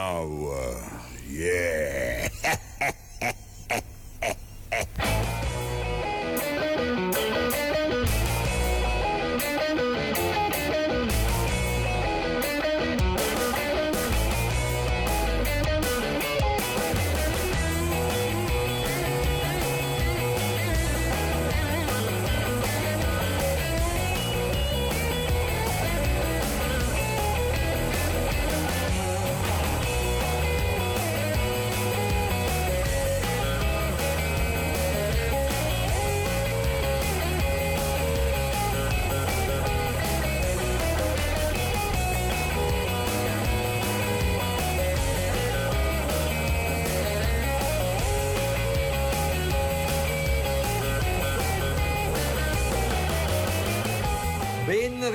now.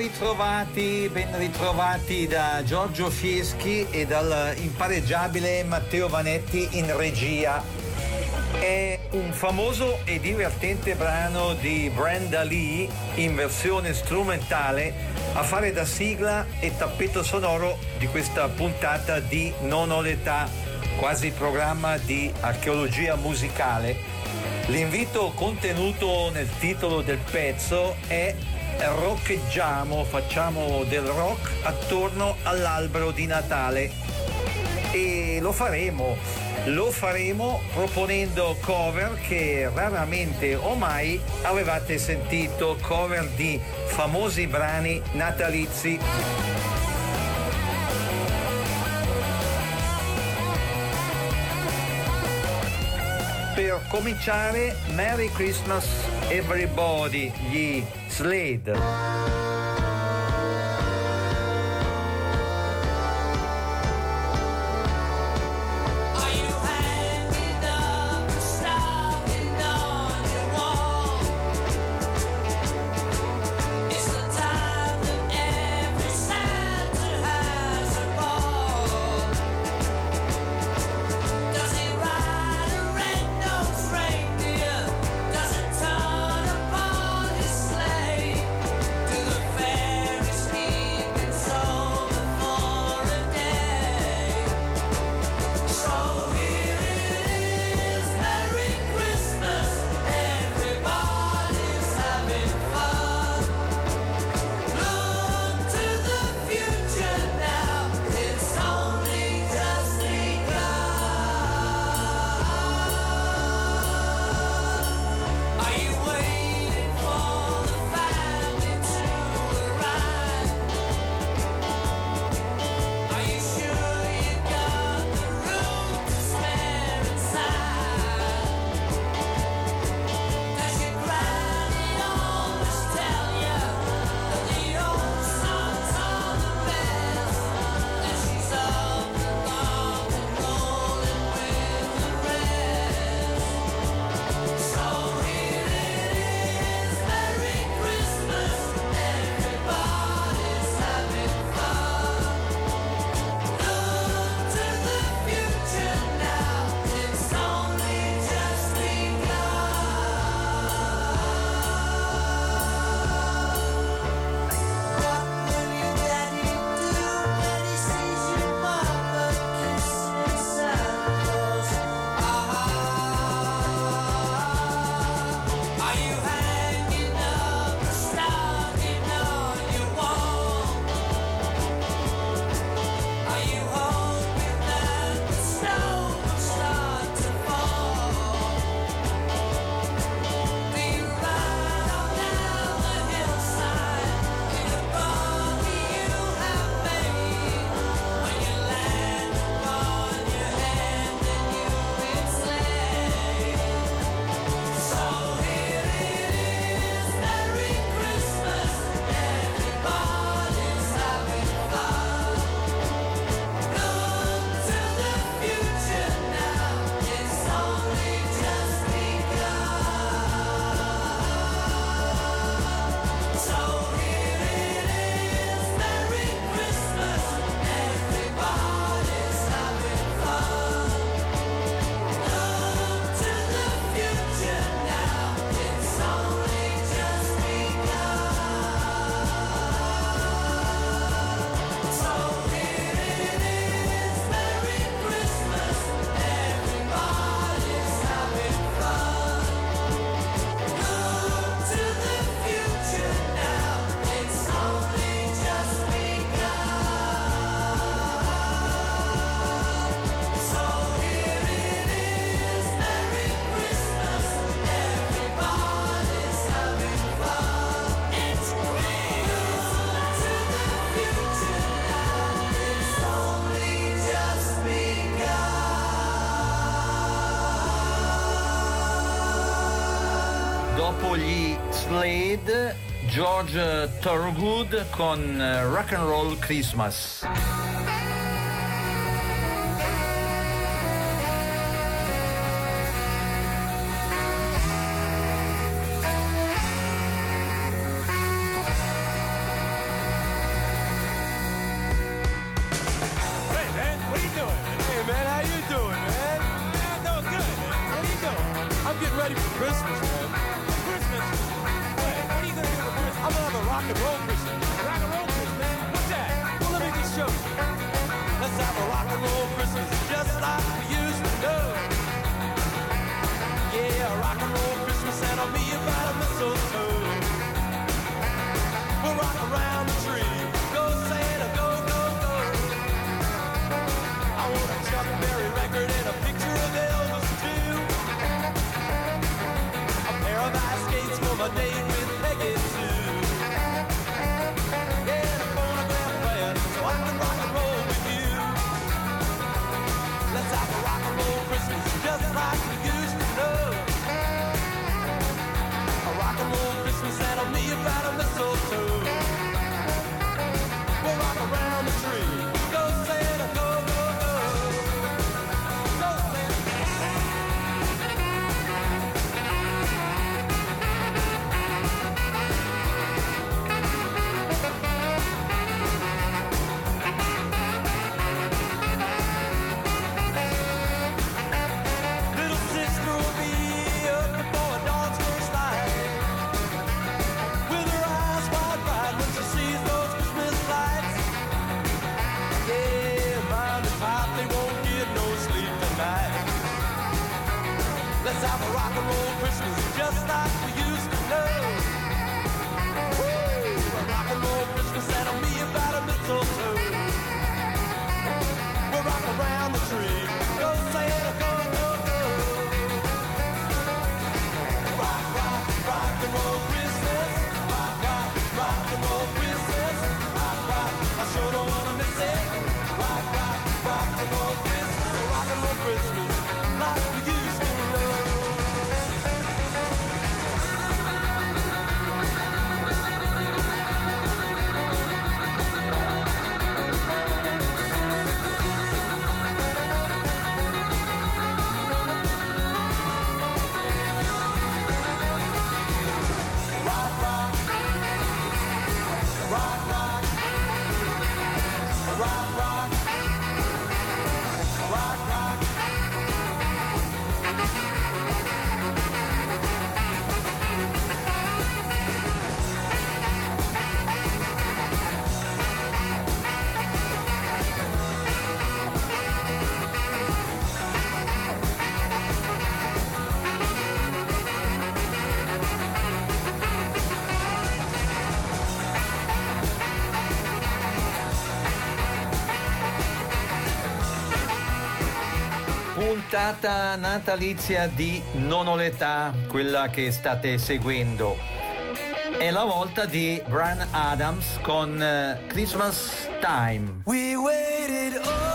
Ritrovati, ben ritrovati da Giorgio Fieschi e dal impareggiabile Matteo Vanetti in regia. È un famoso e divertente brano di Brenda Lee in versione strumentale a fare da sigla e tappeto sonoro di questa puntata di Non ho l'età, quasi programma di archeologia musicale. L'invito contenuto nel titolo del pezzo è roccheggiamo, facciamo del rock attorno all'albero di Natale e lo faremo, lo faremo proponendo cover che raramente o mai avevate sentito, cover di famosi brani natalizi. Per cominciare, Merry Christmas Everybody, gli Slade. Blade, George Thorogood con eh, Rock and Roll Christmas. puntata natalizia di Non ho l'età, quella che state seguendo. È la volta di Bran Adams con eh, Christmas Time. We waited all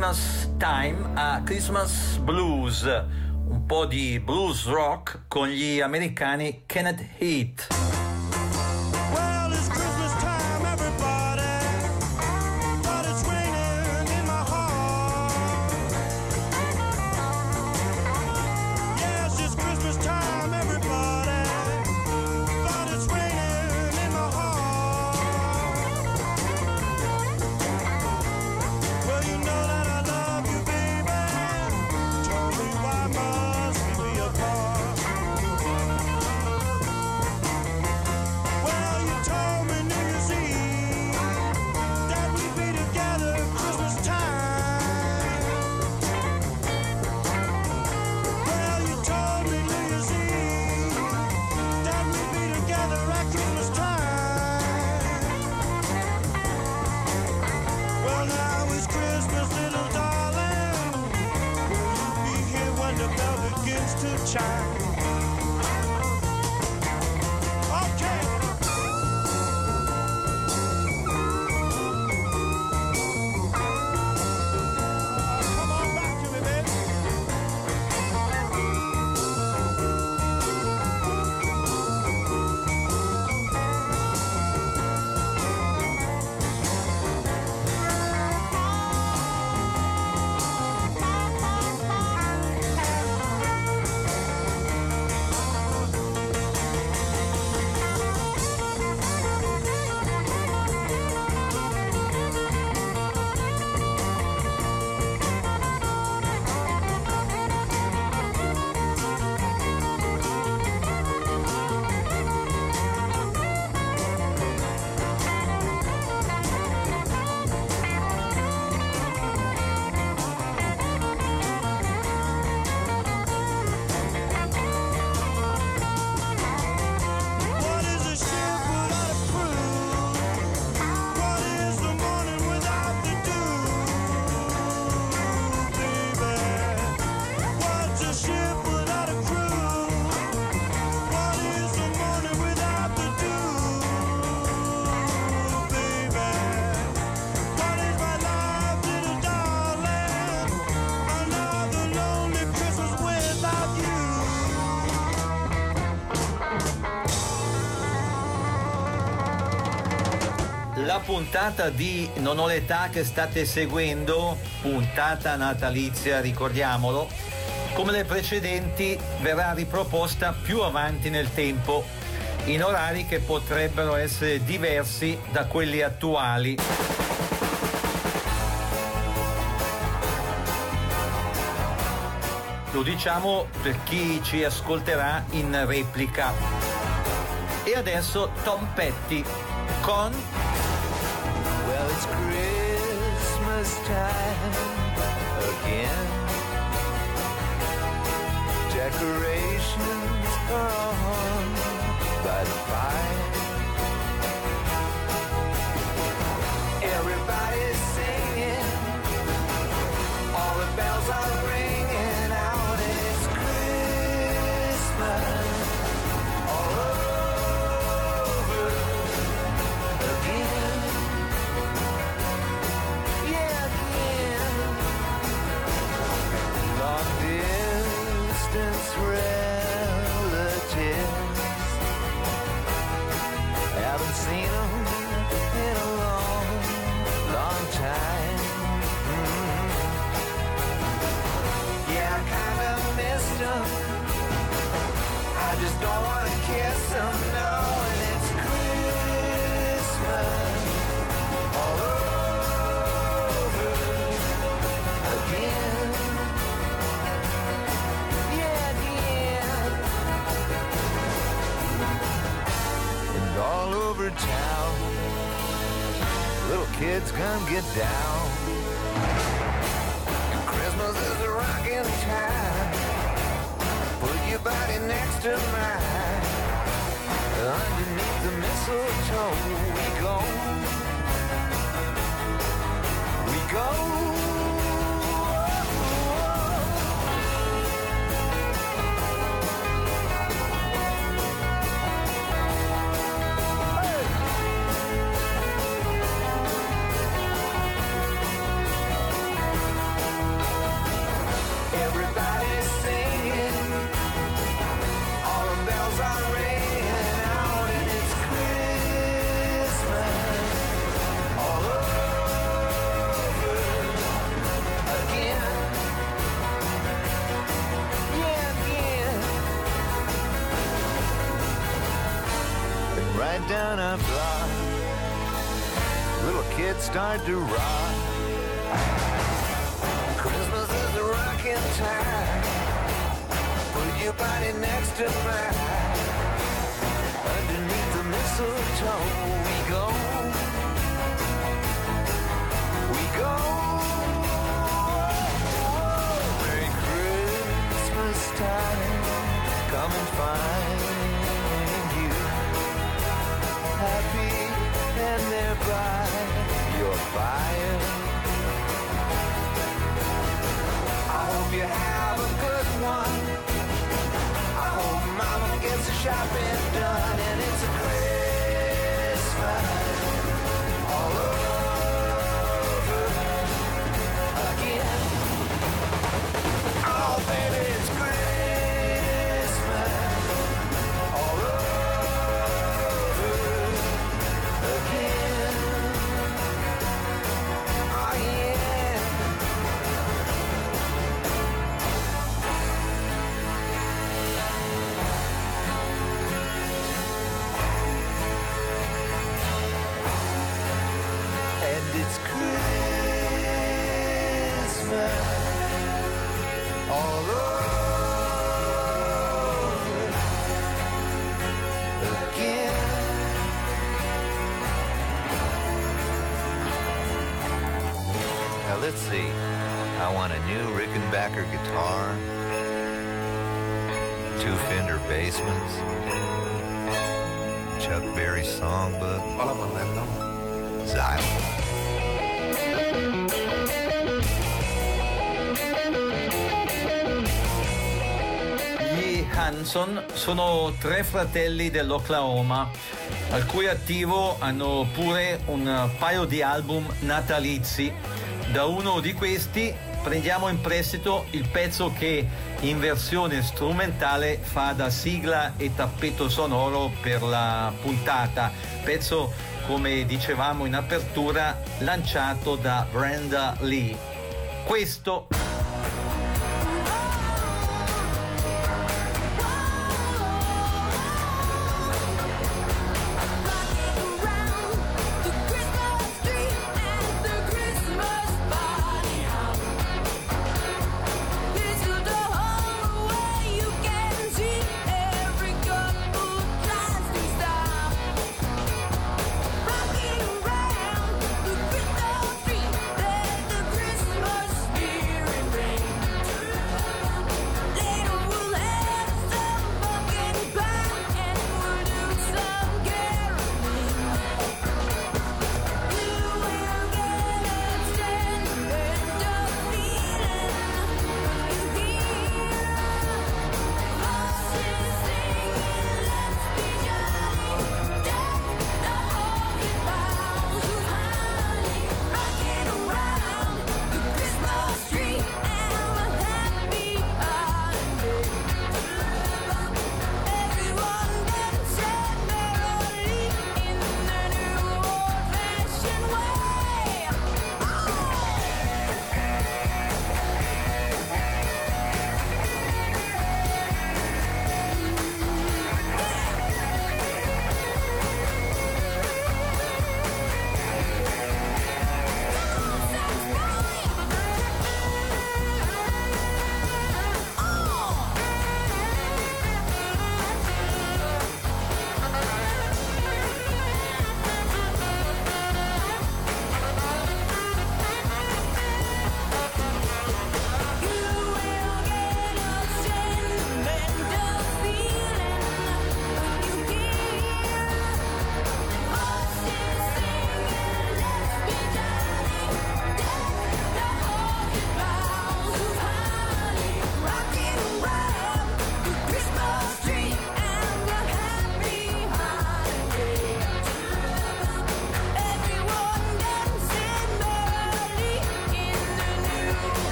Christmas Time a Christmas Blues, un po' di blues rock con gli americani Kenneth child. Puntata di Non ho l'età che state seguendo, puntata natalizia, ricordiamolo, come le precedenti verrà riproposta più avanti nel tempo, in orari che potrebbero essere diversi da quelli attuali. Lo diciamo per chi ci ascolterà in replica. E adesso Tom Petty con it's Christmas time again. Decorations are on by the fire. Everybody's singing, all the bells are ringing. I just don't wanna kiss and it's Christmas all over again. Yeah, again. And all over town, little kids come get down. Christmas is a rockin' time. Body next to mine. Underneath the mistletoe, we go. We go. Down a block. Little kids start to rock. Christmas is a rocking time. Put your body next to mine. Underneath the mistletoe we go. We go. Merry Christmas time. Come and find and thereby your fire. I hope you have a good one. I hope mama gets the shopping done and it's a Christmas guitar, two Fender Basements, Chuck Berry songbook. Xylophone. Gli Hanson sono tre fratelli dell'Oklahoma, al cui attivo hanno pure un paio di album natalizi. Da uno di questi prendiamo in prestito il pezzo che in versione strumentale fa da sigla e tappeto sonoro per la puntata. Pezzo, come dicevamo in apertura, lanciato da Brenda Lee. Questo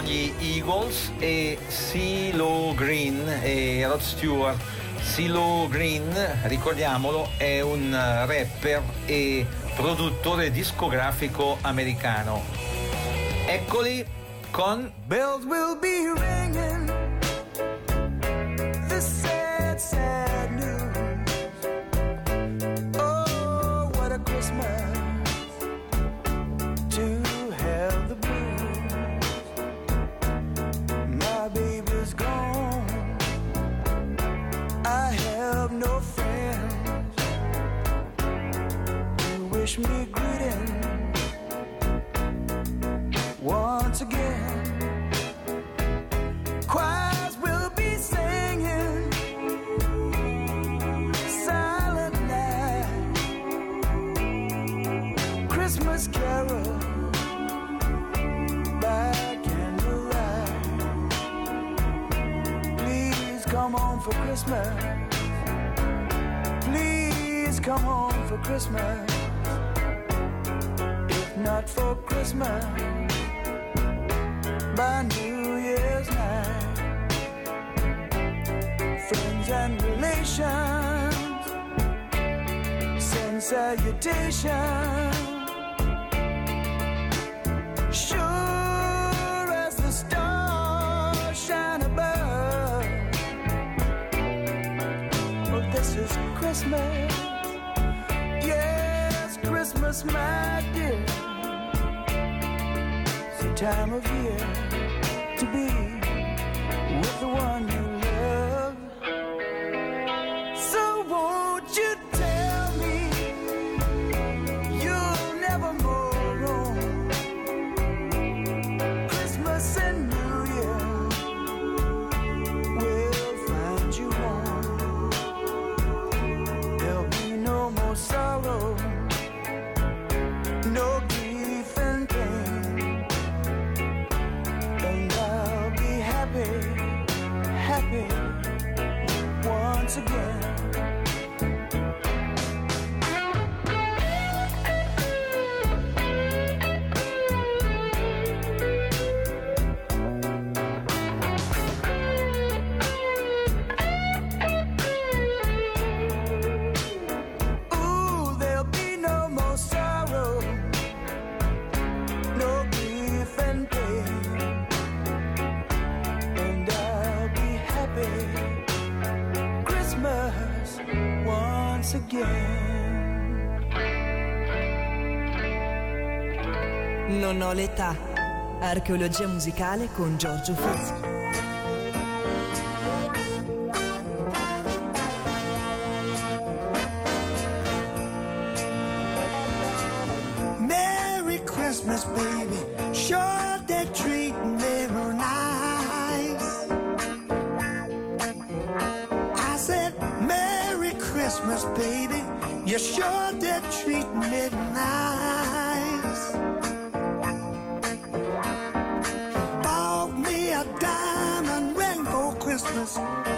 con gli Eagles e CeeLo Green e Rod Stewart CeeLo Green, ricordiamolo, è un rapper e produttore discografico americano. Eccoli con Bells will be ringing. Sure as the stars shine above. Well, this is Christmas. Yes, Christmas, my dear. The time of year to be Archeologia musicale con Giorgio. Merry Christmas, baby. Sure they're treating me real nice. I said, Merry Christmas, baby. You sure they're treating me nice. house.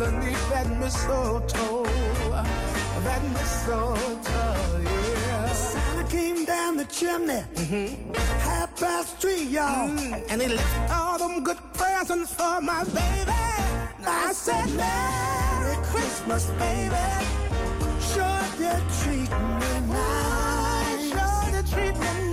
Underneath that mistletoe. That mistletoe, yeah. Santa came down the chimney. Mm-hmm. Half past three, y'all. Mm. And he left all them good presents for my baby. I said, Merry Christmas, baby. Sure you treat me nice. Sure you treat me nice.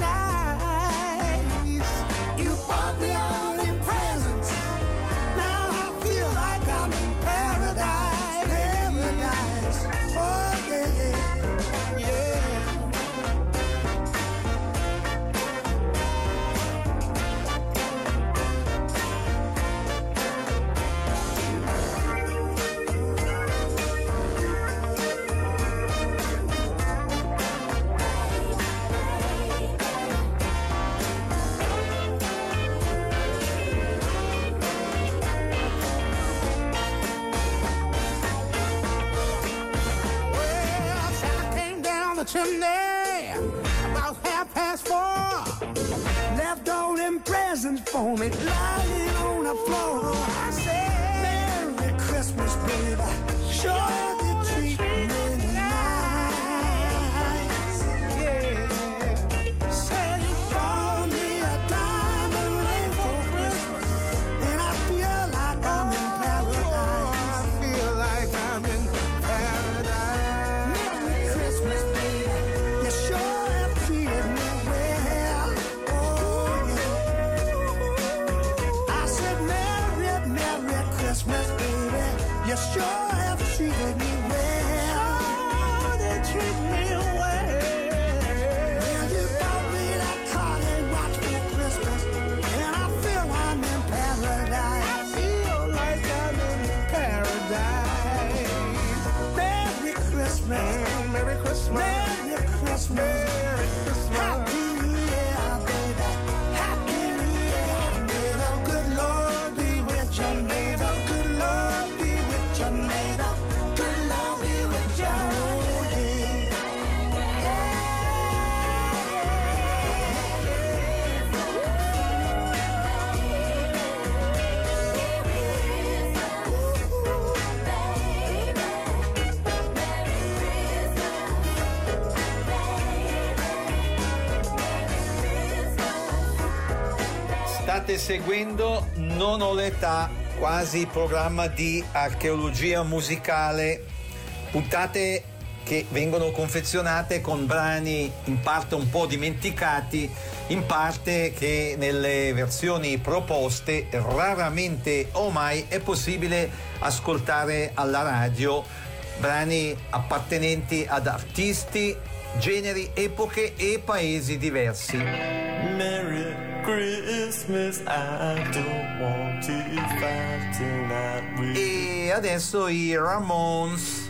him about half past four. Left all them presents for me, lying on the floor. I said, Merry Christmas, baby. Sure. state seguendo Non ho l'età, quasi programma di archeologia musicale, puntate che vengono confezionate con brani in parte un po' dimenticati, in parte che nelle versioni proposte raramente o mai è possibile ascoltare alla radio, brani appartenenti ad artisti, generi, epoche e paesi diversi. Christmas I don't want to fight tonight with E adesso i Ramones.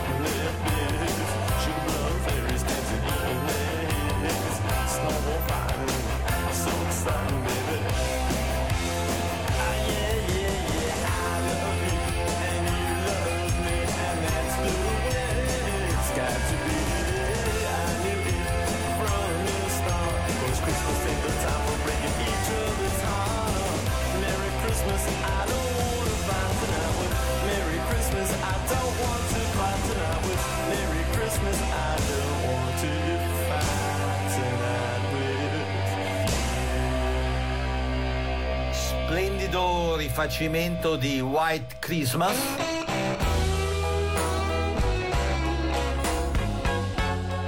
rifacimento di White Christmas.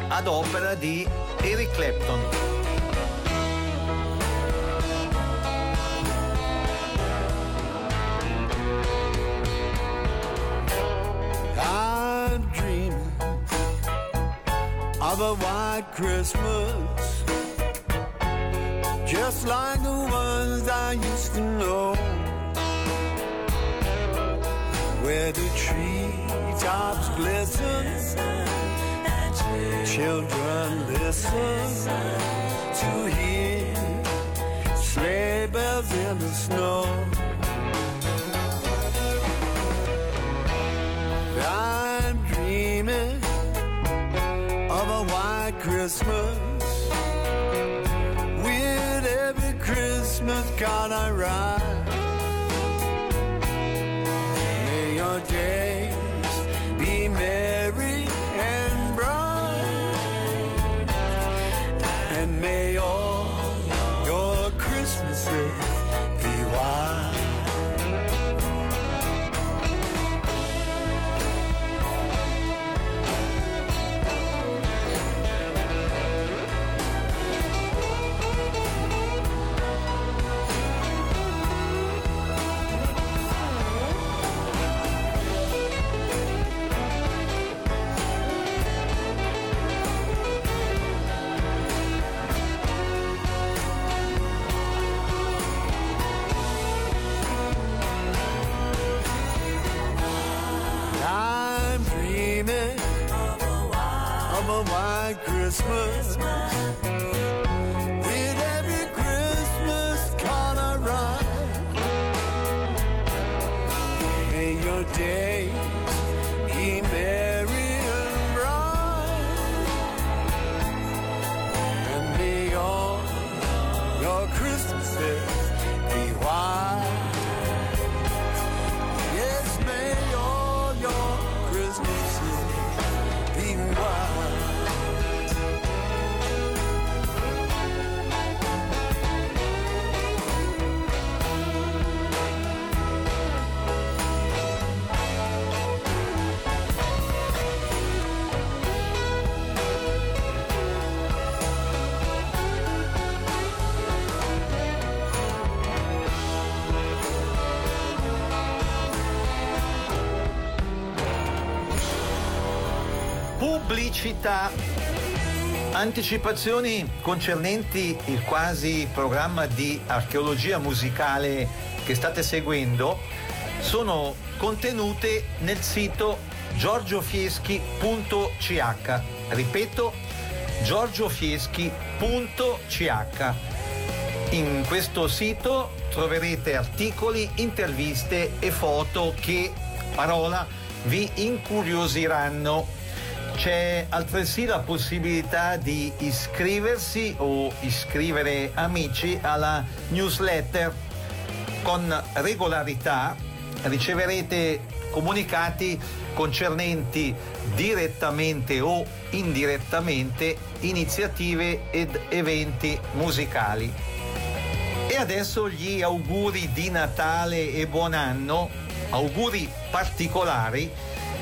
ad opera di Eric Clapton. of a white Christmas Pubblicità. Anticipazioni concernenti il quasi programma di archeologia musicale che state seguendo sono contenute nel sito giorgiofieschi.ch. Ripeto, giorgiofieschi.ch. In questo sito troverete articoli, interviste e foto che, parola, vi incuriosiranno. C'è altresì la possibilità di iscriversi o iscrivere amici alla newsletter. Con regolarità riceverete comunicati concernenti direttamente o indirettamente iniziative ed eventi musicali. E adesso gli auguri di Natale e buon anno, auguri particolari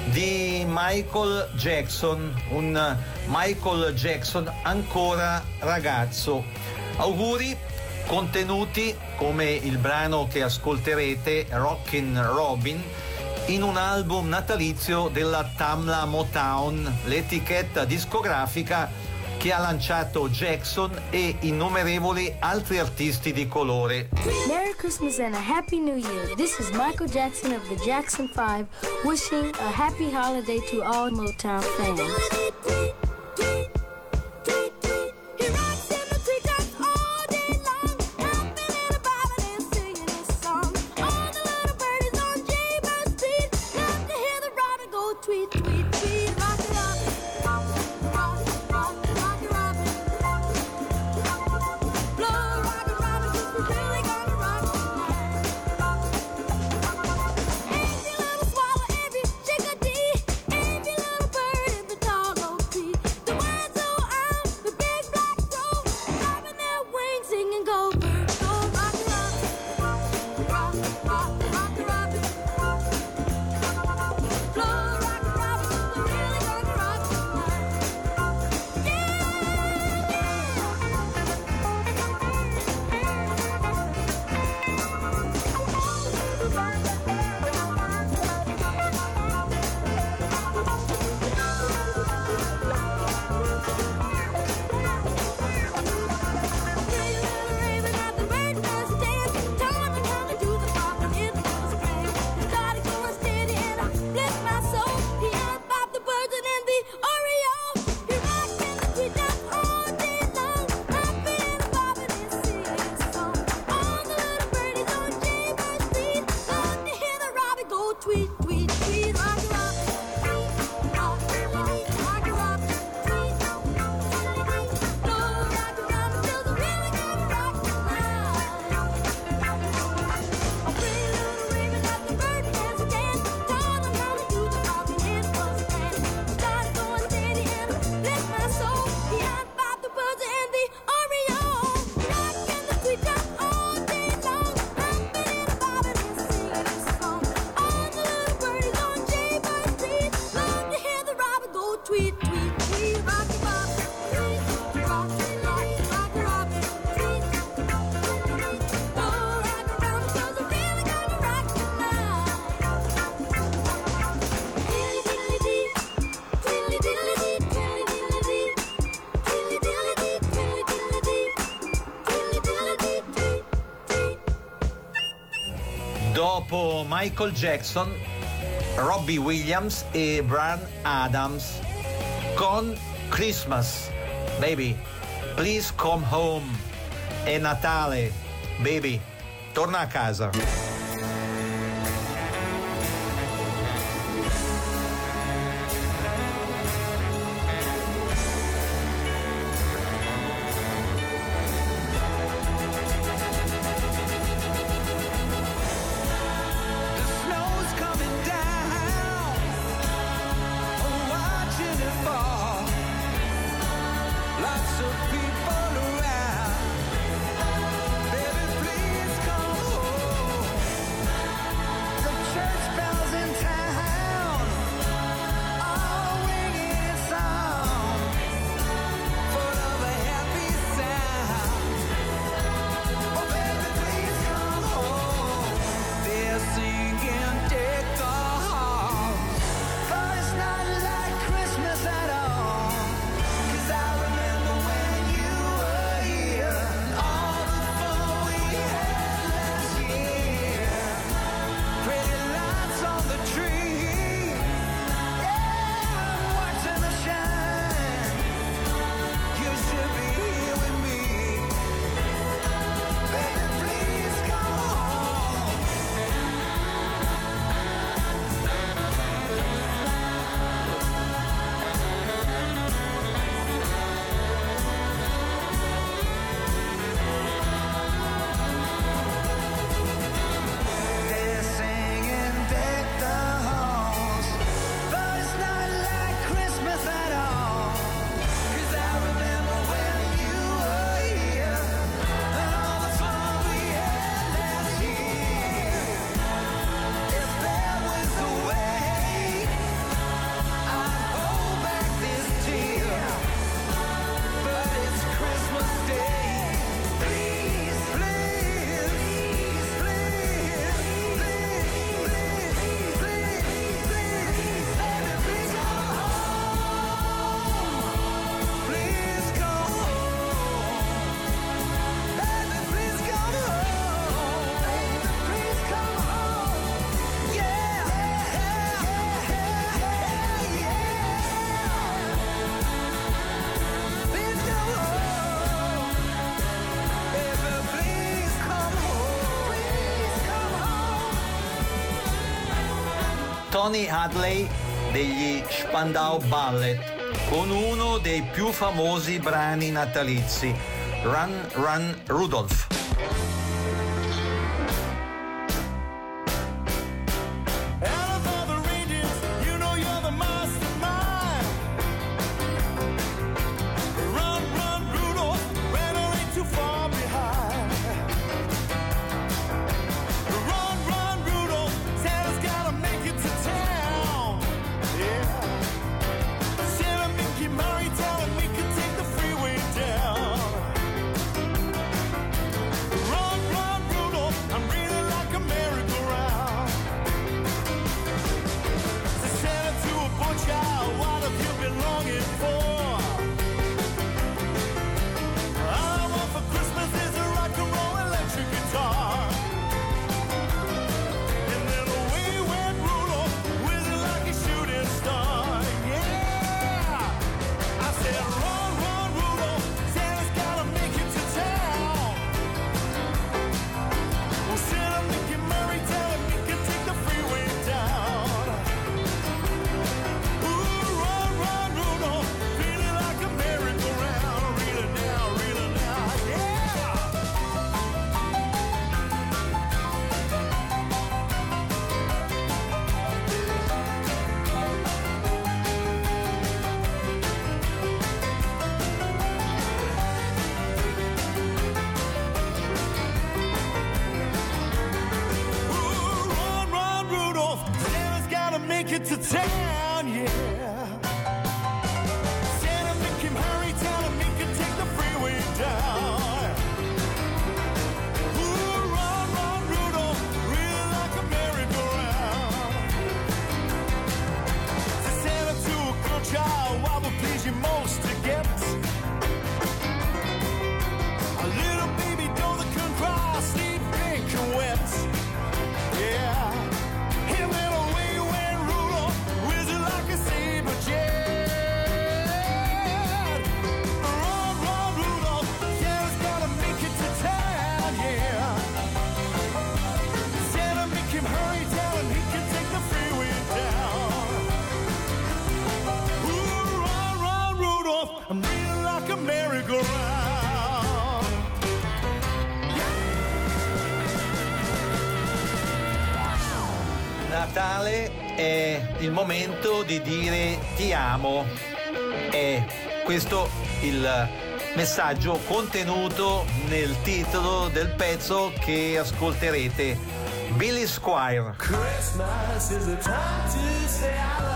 di Michael Jackson, un Michael Jackson ancora ragazzo. Auguri contenuti come il brano che ascolterete, Rockin' Robin, in un album natalizio della Tamla Motown, l'etichetta discografica che ha lanciato Jackson e innumerevoli altri artisti di colore. Merry Christmas and a Happy New Year. This is Michael Jackson of the Jackson 5 wishing a happy holiday to all Motown fans. dopo Michael Jackson, Robbie Williams e Brian Adams con Christmas, baby, please come home. È Natale, baby, torna a casa. Johnny Hadley degli Spandau Ballet con uno dei più famosi brani natalizi, Run Run Rudolph. pretend Natale è il momento di dire ti amo. È questo il messaggio contenuto nel titolo del pezzo che ascolterete. Billy Squire. Christmas is a time to say I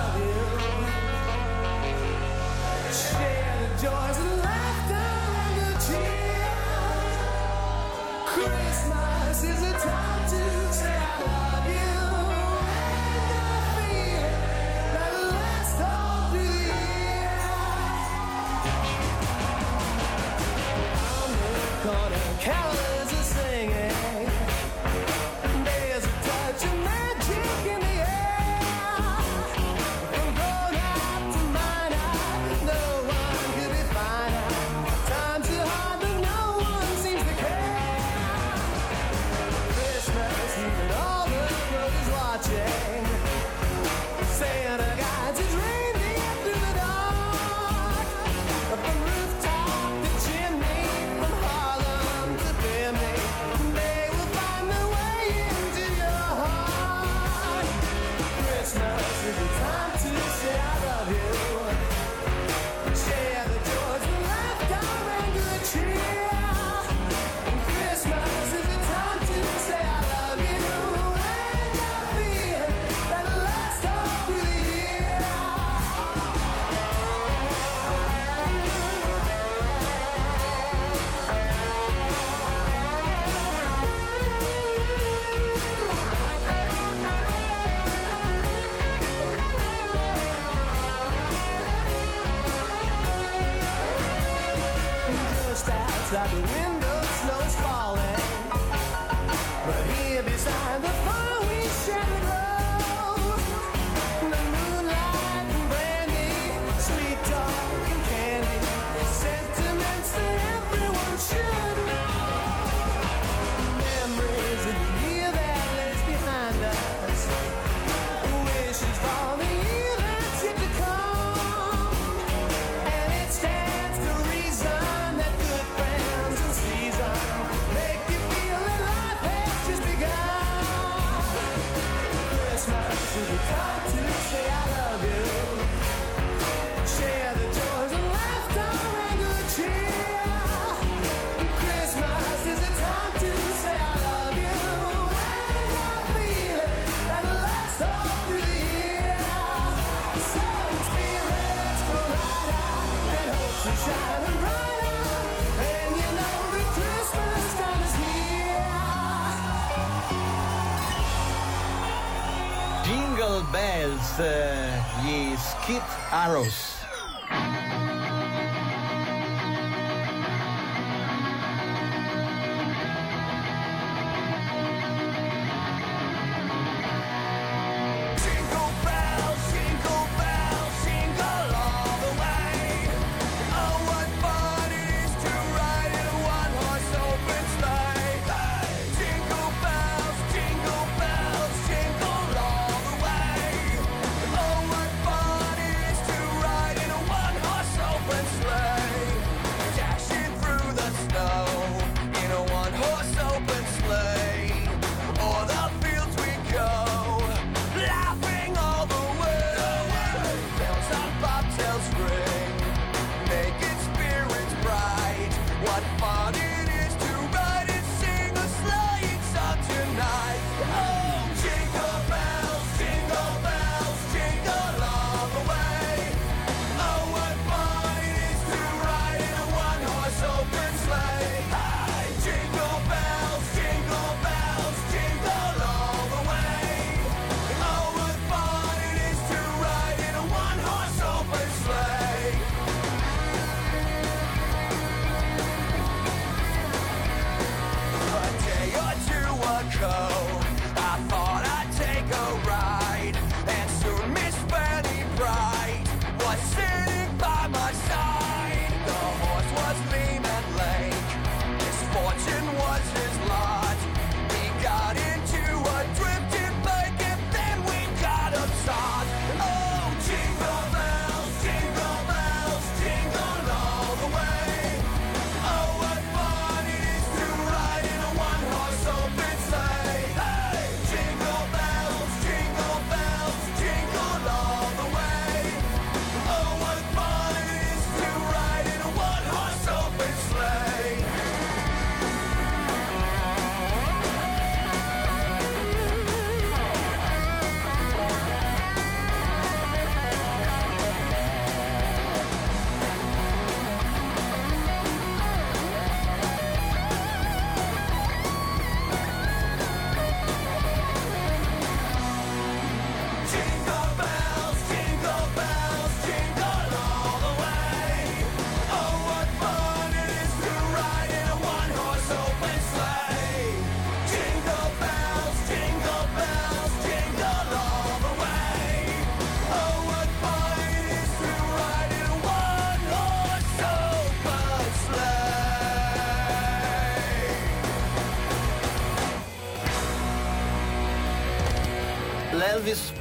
outside the window, snow's falling. bells, uh, gli Skid Arrows.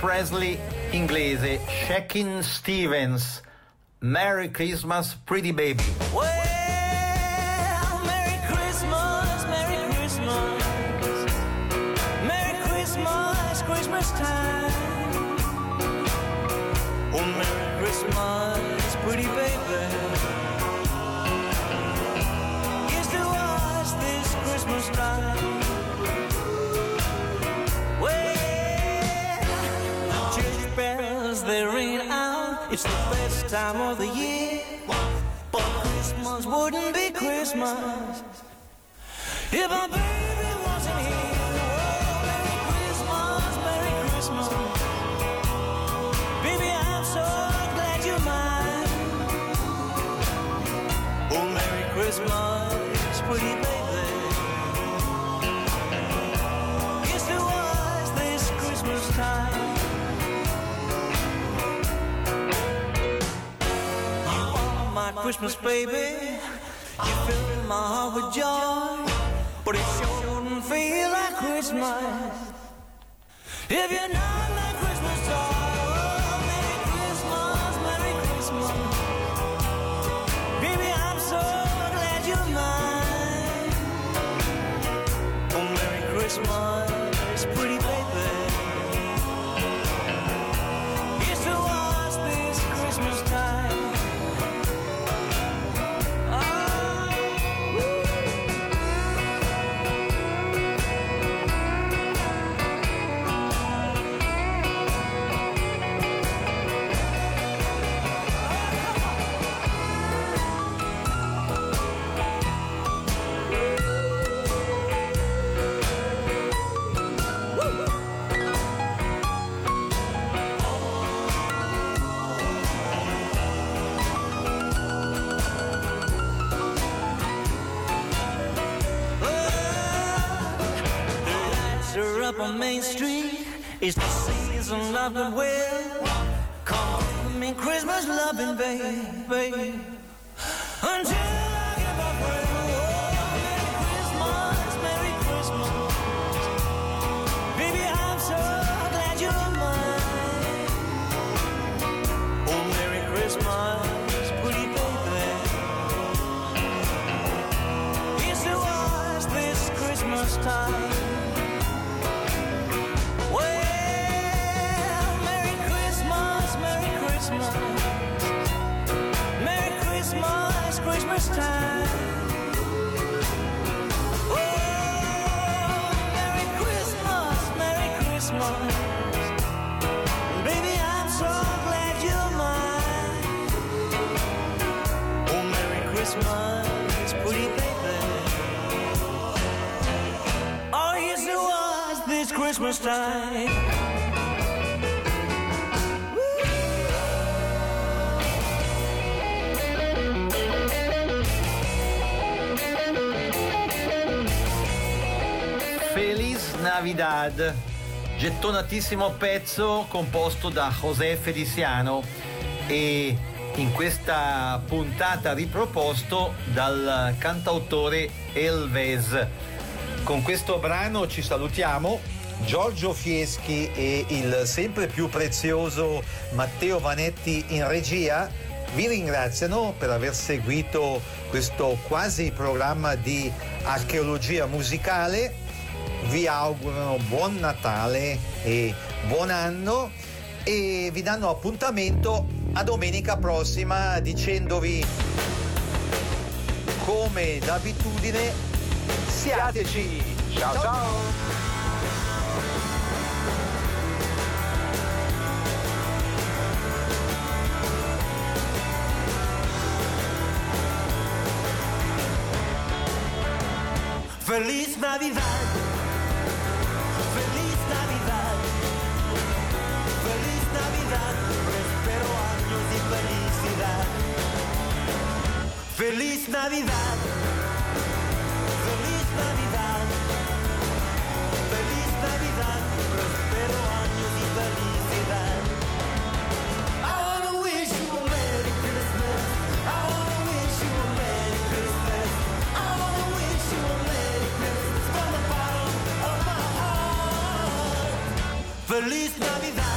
Presley inglese, Shakin Stevens. Merry Christmas, Pretty Baby. Christmas if my baby wasn't here. Oh, Merry Christmas, Merry Christmas. Baby, I'm so glad you're mine. Oh, Merry Christmas, pretty baby. Here's to us this Christmas time. Are my Christmas baby. My heart with joy, but it sure wouldn't feel like Christmas. If you're not my up on Main Street. It's the season of goodwill. Come give me Christmas loving, baby. Until I Christmas, pretty baby. Oh, yes it was this Christmas time. Navidad, gettonatissimo pezzo composto da José Feliciano e in questa puntata riproposto dal cantautore Elves. Con questo brano ci salutiamo. Giorgio Fieschi e il sempre più prezioso Matteo Vanetti in regia vi ringraziano per aver seguito questo quasi programma di archeologia musicale vi augurano buon Natale e buon anno e vi danno appuntamento a domenica prossima dicendovi come d'abitudine siateci ciao ciao Feliz Navidad. Feliz Navidad. Feliz Navidad. Feliz Navidad. Prospero y felicidad. I wanna wish you a Merry Christmas. I wanna wish you a Merry Christmas. I wanna wish you a Merry Christmas from the bottom of my heart. Feliz Navidad.